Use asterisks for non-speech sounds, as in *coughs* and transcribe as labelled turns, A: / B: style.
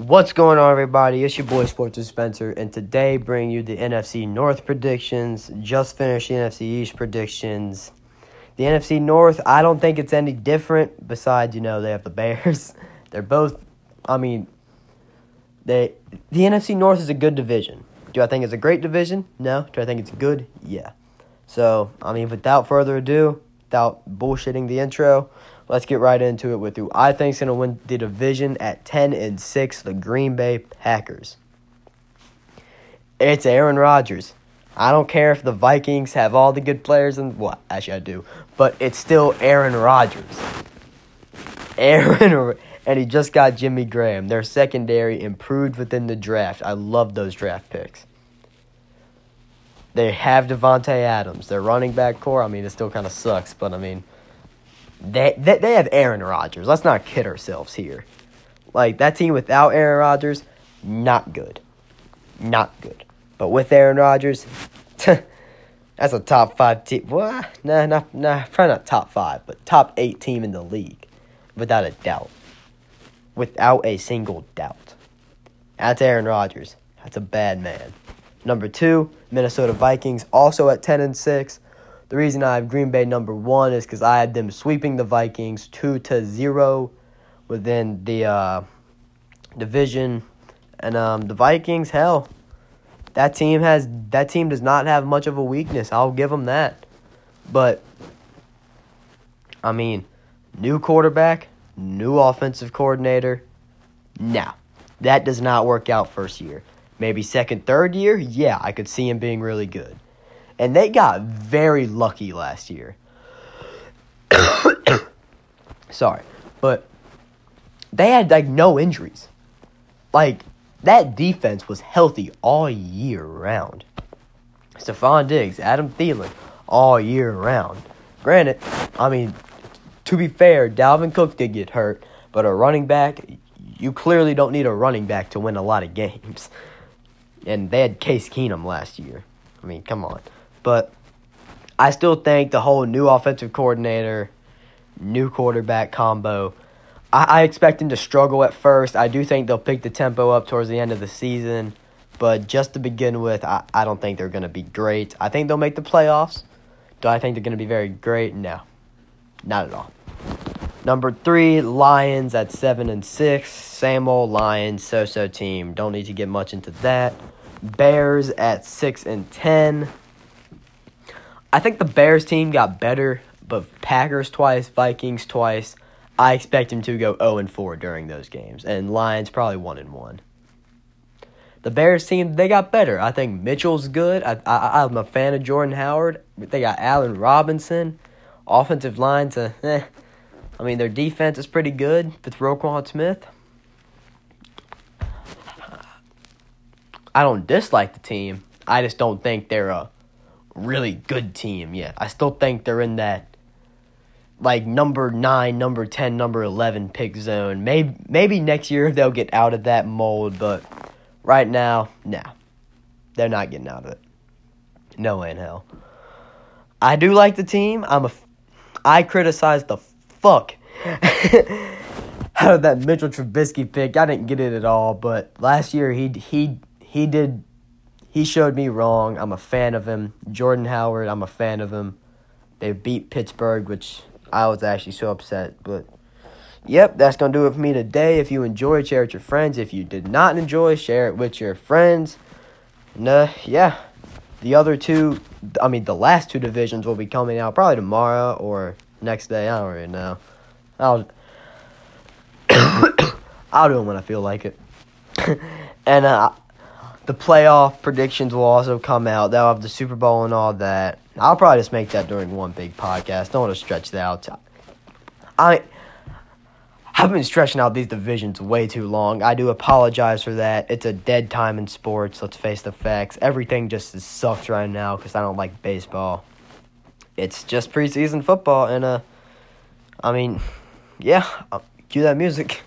A: What's going on, everybody? It's your boy Sports with Spencer, and today bring you the NFC North predictions. Just finished the NFC East predictions. The NFC North, I don't think it's any different. Besides, you know, they have the Bears. *laughs* They're both. I mean, they the NFC North is a good division. Do I think it's a great division? No. Do I think it's good? Yeah. So, I mean, without further ado, without bullshitting the intro, let's get right into it with who I think's going to win the division at 10 and 6, the Green Bay Packers. It's Aaron Rodgers. I don't care if the Vikings have all the good players and what, well, actually I do, but it's still Aaron Rodgers. Aaron *laughs* and he just got Jimmy Graham. Their secondary improved within the draft. I love those draft picks. They have Davante Adams. Their running back core, I mean, it still kind of sucks, but I mean, they, they they have Aaron Rodgers. Let's not kid ourselves here. Like that team without Aaron Rodgers, not good, not good. But with Aaron Rodgers, *laughs* that's a top five team. What? Nah, nah, nah. Probably not top five, but top eight team in the league, without a doubt. Without a single doubt. That's Aaron Rodgers. That's a bad man. Number two, Minnesota Vikings, also at ten and six. The reason I have Green Bay number one is because I had them sweeping the Vikings two to zero within the uh, division, and um, the Vikings, hell, that team has that team does not have much of a weakness. I'll give them that, but I mean, new quarterback, new offensive coordinator. Now, that does not work out first year. Maybe second, third year, yeah, I could see him being really good and they got very lucky last year. *coughs* Sorry, but they had like no injuries. Like that defense was healthy all year round. Stefon Diggs, Adam Thielen, all year round. Granted, I mean, to be fair, Dalvin Cook did get hurt, but a running back, you clearly don't need a running back to win a lot of games. And they had Case Keenum last year. I mean, come on. But I still think the whole new offensive coordinator, new quarterback combo, I, I expect him to struggle at first. I do think they'll pick the tempo up towards the end of the season. But just to begin with, I, I don't think they're going to be great. I think they'll make the playoffs. Do I think they're going to be very great? No, not at all. Number three, Lions at seven and six. Same old Lions, so-so team. Don't need to get much into that. Bears at six and ten. I think the Bears team got better, but Packers twice, Vikings twice. I expect him to go 0 and 4 during those games, and Lions probably 1 and 1. The Bears team, they got better. I think Mitchell's good. I, I, I'm a fan of Jordan Howard. They got Allen Robinson. Offensive line to, eh. I mean, their defense is pretty good with Roquan Smith. I don't dislike the team. I just don't think they're a really good team yet. I still think they're in that like number 9, number 10, number 11 pick zone. Maybe maybe next year they'll get out of that mold, but right now, nah. They're not getting out of it. No way in hell. I do like the team. I'm a I criticize the fuck *laughs* out of that Mitchell Trubisky pick. I didn't get it at all, but last year he he he did he showed me wrong. I'm a fan of him. Jordan Howard, I'm a fan of him. They beat Pittsburgh, which I was actually so upset. But yep, that's gonna do it for me today. If you enjoyed, share it with your friends. If you did not enjoy, share it with your friends. Nah, uh, yeah, the other two, I mean, the last two divisions will be coming out probably tomorrow or next day. I don't really know. I'll *coughs* *coughs* I'll do them when I feel like it. *coughs* and uh, the playoff predictions will also come out. They'll have the Super Bowl and all that. I'll probably just make that during one big podcast. Don't want to stretch that out. I have been stretching out these divisions way too long. I do apologize for that. It's a dead time in sports. Let's face the facts. Everything just sucks right now because I don't like baseball. It's just preseason football, and uh, I mean, yeah, cue that music.